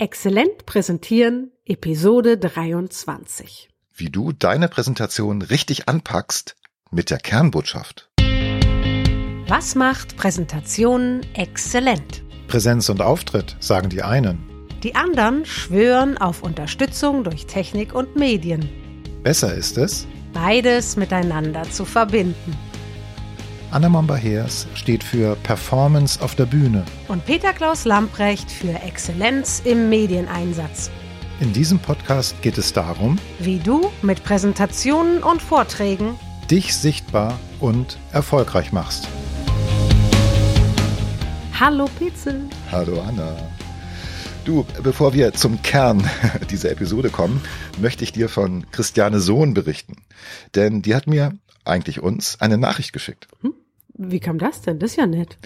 Exzellent präsentieren, Episode 23. Wie du deine Präsentation richtig anpackst mit der Kernbotschaft. Was macht Präsentationen exzellent? Präsenz und Auftritt, sagen die einen. Die anderen schwören auf Unterstützung durch Technik und Medien. Besser ist es, Beides miteinander zu verbinden. Anna Momba-Heers steht für Performance auf der Bühne. Und Peter Klaus Lamprecht für Exzellenz im Medieneinsatz. In diesem Podcast geht es darum, Wie du mit Präsentationen und Vorträgen dich sichtbar und erfolgreich machst. Hallo Pitzel. Hallo Anna. Du, bevor wir zum Kern dieser Episode kommen, möchte ich dir von Christiane Sohn berichten. Denn die hat mir, eigentlich uns, eine Nachricht geschickt. Wie kam das denn? Das ist ja nett.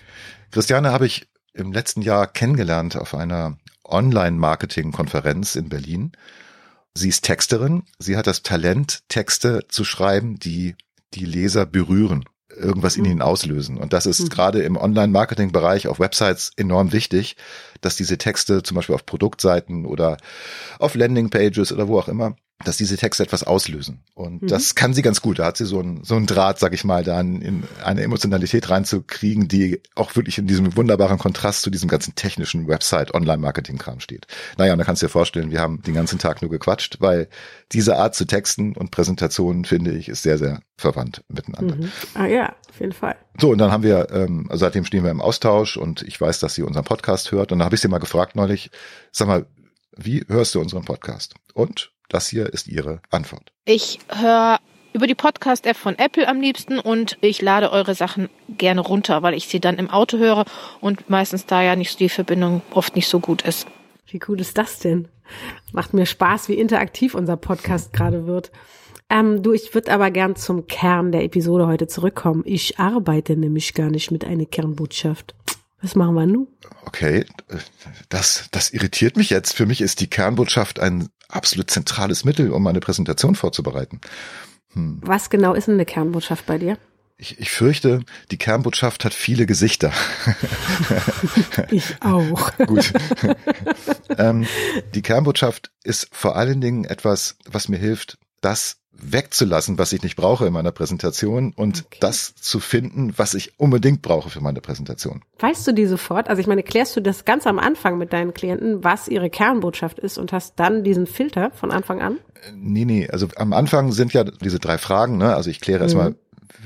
Christiane habe ich im letzten Jahr kennengelernt auf einer Online-Marketing-Konferenz in Berlin. Sie ist Texterin. Sie hat das Talent, Texte zu schreiben, die die Leser berühren, irgendwas in ihnen auslösen. Und das ist Mhm. gerade im Online-Marketing-Bereich auf Websites enorm wichtig, dass diese Texte zum Beispiel auf Produktseiten oder auf Landingpages oder wo auch immer, dass diese Texte etwas auslösen. Und Mhm. das kann sie ganz gut. Da hat sie so ein, so ein Draht, sag ich mal, dann in eine Emotionalität reinzukriegen, die auch wirklich in diesem wunderbaren Kontrast zu diesem ganzen technischen Website-Online-Marketing-Kram steht. Naja, und da kannst du dir vorstellen, wir haben den ganzen Tag nur gequatscht, weil diese Art zu Texten und Präsentationen, finde ich, ist sehr, sehr verwandt miteinander. Mhm. Ah ja, auf jeden Fall. So, und dann haben wir, ähm, also seitdem stehen wir im Austausch und ich weiß, dass sie unseren Podcast hört. Und dann habe ich sie mal gefragt neulich, sag mal, wie hörst du unseren Podcast? Und das hier ist ihre Antwort. Ich höre über die Podcast-App von Apple am liebsten und ich lade eure Sachen gerne runter, weil ich sie dann im Auto höre und meistens da ja nicht die Verbindung oft nicht so gut ist. Wie cool ist das denn? Macht mir Spaß, wie interaktiv unser Podcast gerade wird. Ähm, du, ich würde aber gern zum Kern der Episode heute zurückkommen. Ich arbeite nämlich gar nicht mit einer Kernbotschaft. Was machen wir nun? Okay, das, das irritiert mich jetzt. Für mich ist die Kernbotschaft ein absolut zentrales Mittel, um eine Präsentation vorzubereiten. Hm. Was genau ist denn eine Kernbotschaft bei dir? Ich, ich fürchte, die Kernbotschaft hat viele Gesichter. Ich auch. Gut. ähm, die Kernbotschaft ist vor allen Dingen etwas, was mir hilft, das wegzulassen, was ich nicht brauche in meiner Präsentation und Okay. das zu finden, was ich unbedingt brauche für meine Präsentation. Weißt du die sofort? Also ich meine, klärst du das ganz am Anfang mit deinen Klienten, was ihre Kernbotschaft ist und hast dann diesen Filter von Anfang an? Äh, Nee, nee, also am Anfang sind ja diese drei Fragen, ne? Also ich kläre erstmal,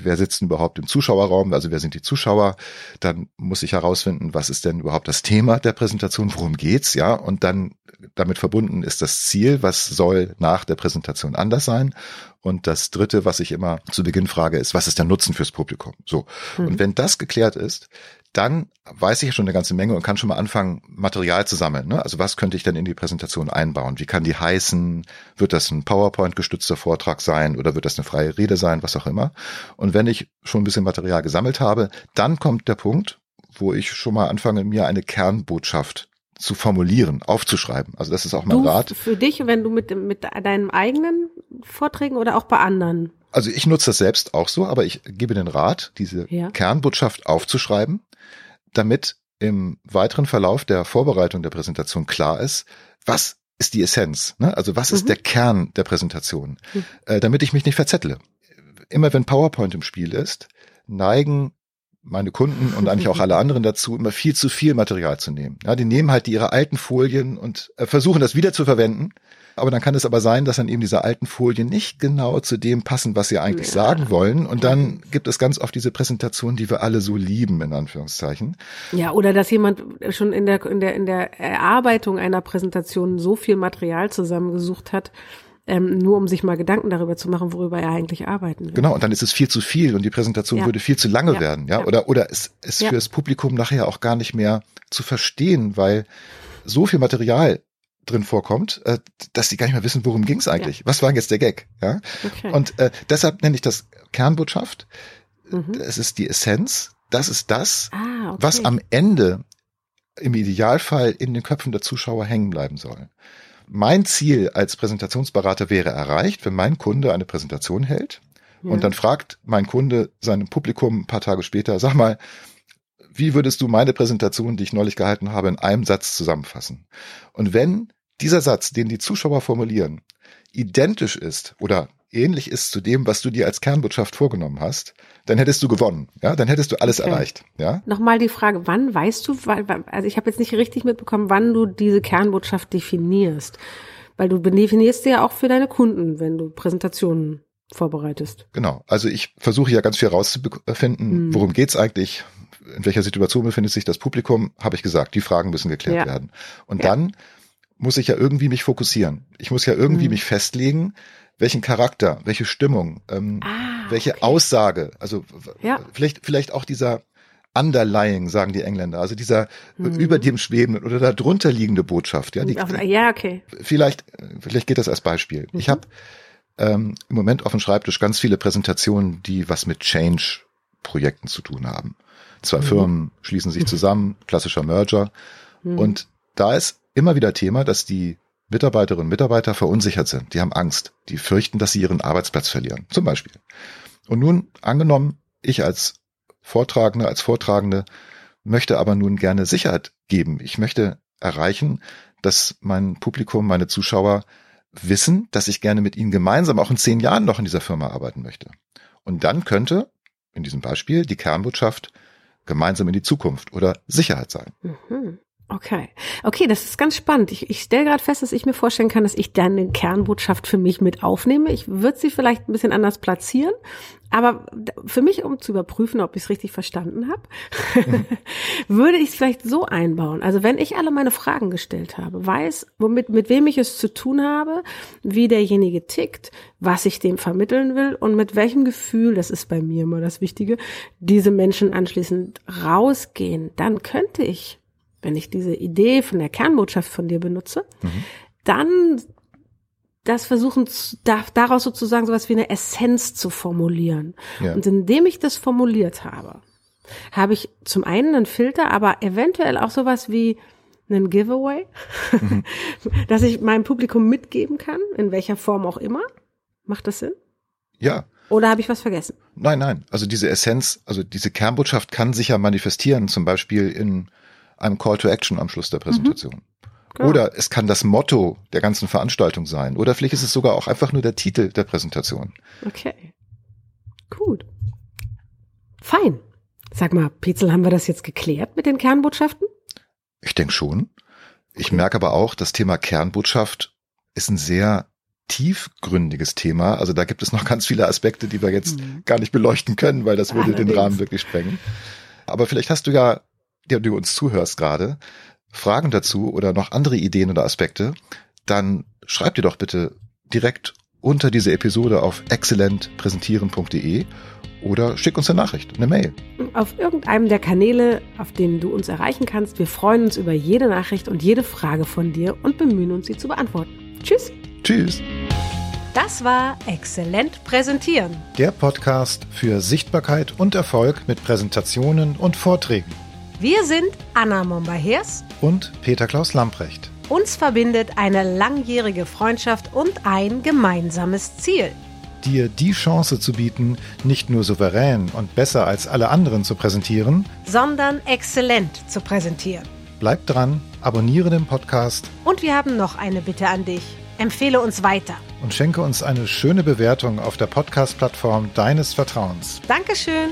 wer sitzt denn überhaupt im Zuschauerraum, also wer sind die Zuschauer? Dann muss ich herausfinden, was ist denn überhaupt das Thema der Präsentation, worum geht's, ja? Und dann damit verbunden ist das Ziel, was soll nach der Präsentation anders sein? Und das dritte, was ich immer zu Beginn frage, ist, was ist der Nutzen fürs Publikum? So. Und wenn das geklärt ist, dann weiß ich ja schon eine ganze Menge und kann schon mal anfangen, Material zu sammeln. Ne? Also was könnte ich denn in die Präsentation einbauen? Wie kann die heißen? Wird das ein PowerPoint-gestützter Vortrag sein oder wird das eine freie Rede sein? Was auch immer. Und wenn ich schon ein bisschen Material gesammelt habe, dann kommt der Punkt, wo ich schon mal anfange, mir eine Kernbotschaft zu formulieren, aufzuschreiben. Also das ist auch mein Du Rat. für dich, wenn du mit, mit deinen eigenen Vorträgen oder auch bei anderen? Also ich nutze das selbst auch so, aber ich gebe den Rat, diese Ja. Kernbotschaft aufzuschreiben, damit im weiteren Verlauf der Vorbereitung der Präsentation klar ist, was ist die Essenz, ne? also was ist Mhm. der Kern der Präsentation, Mhm. äh, damit ich mich nicht verzettle. Immer wenn PowerPoint im Spiel ist, neigen meine Kunden und eigentlich auch alle anderen dazu, immer viel zu viel Material zu nehmen. Ja, die nehmen halt ihre alten Folien und äh, versuchen das wieder zu verwenden. Aber dann kann es aber sein, dass dann eben diese alten Folien nicht genau zu dem passen, was sie eigentlich Ja. sagen wollen. Und dann gibt es ganz oft diese Präsentation, die wir alle so lieben, in Anführungszeichen. Ja, oder dass jemand schon in der, in der, in der Erarbeitung einer Präsentation so viel Material zusammengesucht hat, ähm, nur um sich mal Gedanken darüber zu machen, worüber er eigentlich arbeiten will. Genau, und dann ist es viel zu viel und die Präsentation Ja. würde viel zu lange Ja. werden, ja. Ja. Oder, oder es ist für das Publikum nachher auch gar nicht mehr zu verstehen, weil so viel Material drin vorkommt, äh, dass die gar nicht mehr wissen, worum ging es eigentlich. Was war jetzt der Gag? Ja. Okay. Und äh, deshalb nenne ich das Kernbotschaft. Mhm. Es ist die Essenz. Das ist das, ah, okay. was am Ende im Idealfall in den Köpfen der Zuschauer hängen bleiben soll. Mein Ziel als Präsentationsberater wäre erreicht, wenn mein Kunde eine Präsentation hält Ja. und dann fragt mein Kunde seinem Publikum ein paar Tage später, sag mal, wie würdest du meine Präsentation, die ich neulich gehalten habe, in einem Satz zusammenfassen? Und wenn dieser Satz, den die Zuschauer formulieren, identisch ist oder ähnlich ist zu dem, was du dir als Kernbotschaft vorgenommen hast, dann hättest du gewonnen. Ja, dann hättest du alles okay. erreicht. Ja. Nochmal die Frage, wann weißt du, also ich habe jetzt nicht richtig mitbekommen, wann du diese Kernbotschaft definierst. Weil du definierst sie ja auch für deine Kunden, wenn du Präsentationen vorbereitest. Genau. Also ich versuche ja ganz viel rauszufinden, mhm. worum geht's eigentlich, in welcher Situation befindet sich das Publikum, habe ich gesagt, die Fragen müssen geklärt ja. werden. Und ja. dann muss ich ja irgendwie mich fokussieren. Ich muss ja irgendwie mhm. mich festlegen, welchen Charakter, welche Stimmung, ähm, ah, welche okay. Aussage, also ja. vielleicht, vielleicht auch dieser underlying, sagen die Engländer, also dieser mhm. über dem schwebenden oder darunter liegende Botschaft. Ja, die, ja okay. Vielleicht, vielleicht geht das als Beispiel. Mhm. Ich habe ähm, im Moment auf dem Schreibtisch ganz viele Präsentationen, die was mit Change-Projekten zu tun haben. Zwei mhm. Firmen schließen sich zusammen, klassischer Merger. Mhm. Und da ist immer wieder Thema, dass die Mitarbeiterinnen und Mitarbeiter verunsichert sind. Die haben Angst. Die fürchten, dass sie ihren Arbeitsplatz verlieren. Zum Beispiel. Und nun angenommen, ich als Vortragende, als Vortragende möchte aber nun gerne Sicherheit geben. Ich möchte erreichen, dass mein Publikum, meine Zuschauer wissen, dass ich gerne mit ihnen gemeinsam auch in zehn Jahren noch in dieser Firma arbeiten möchte. Und dann könnte, in diesem Beispiel, die Kernbotschaft gemeinsam in die Zukunft oder Sicherheit sein. Mhm. Okay. Okay, das ist ganz spannend. Ich, ich stelle gerade fest, dass ich mir vorstellen kann, dass ich dann eine Kernbotschaft für mich mit aufnehme. Ich würde sie vielleicht ein bisschen anders platzieren, aber für mich, um zu überprüfen, ob ich es richtig verstanden habe, mhm. würde ich es vielleicht so einbauen. Also wenn ich alle meine Fragen gestellt habe, weiß, womit, mit wem ich es zu tun habe, wie derjenige tickt, was ich dem vermitteln will und mit welchem Gefühl, das ist bei mir immer das Wichtige, diese Menschen anschließend rausgehen, dann könnte ich wenn ich diese Idee von der Kernbotschaft von dir benutze, mhm. dann das versuchen, daraus sozusagen sowas wie eine Essenz zu formulieren. Ja. Und indem ich das formuliert habe, habe ich zum einen einen Filter, aber eventuell auch sowas wie einen Giveaway, mhm. dass ich meinem Publikum mitgeben kann, in welcher Form auch immer. Macht das Sinn? Ja. Oder habe ich was vergessen? Nein, nein. Also diese Essenz, also diese Kernbotschaft kann sich ja manifestieren, zum Beispiel in einem Call to Action am Schluss der Präsentation. Mhm. Genau. Oder es kann das Motto der ganzen Veranstaltung sein. Oder vielleicht ist es sogar auch einfach nur der Titel der Präsentation. Okay. Gut. Fein. Sag mal, Petzel, haben wir das jetzt geklärt mit den Kernbotschaften? Ich denke schon. Ich merke aber auch, das Thema Kernbotschaft ist ein sehr tiefgründiges Thema. Also da gibt es noch ganz viele Aspekte, die wir jetzt mhm. gar nicht beleuchten können, weil das würde Allerdings. den Rahmen wirklich sprengen. Aber vielleicht hast du ja der du uns zuhörst gerade, Fragen dazu oder noch andere Ideen oder Aspekte, dann schreib dir doch bitte direkt unter diese Episode auf exzellentpräsentieren.de oder schick uns eine Nachricht, eine Mail. Auf irgendeinem der Kanäle, auf denen du uns erreichen kannst. Wir freuen uns über jede Nachricht und jede Frage von dir und bemühen uns, sie zu beantworten. Tschüss. Tschüss. Das war Exzellent Präsentieren. Der Podcast für Sichtbarkeit und Erfolg mit Präsentationen und Vorträgen. Wir sind Anna Momba-Hers und Peter Klaus Lamprecht. Uns verbindet eine langjährige Freundschaft und ein gemeinsames Ziel. Dir die Chance zu bieten, nicht nur souverän und besser als alle anderen zu präsentieren, sondern exzellent zu präsentieren. Bleib dran, abonniere den Podcast. Und wir haben noch eine Bitte an dich. Empfehle uns weiter. Und schenke uns eine schöne Bewertung auf der Podcast-Plattform deines Vertrauens. Dankeschön.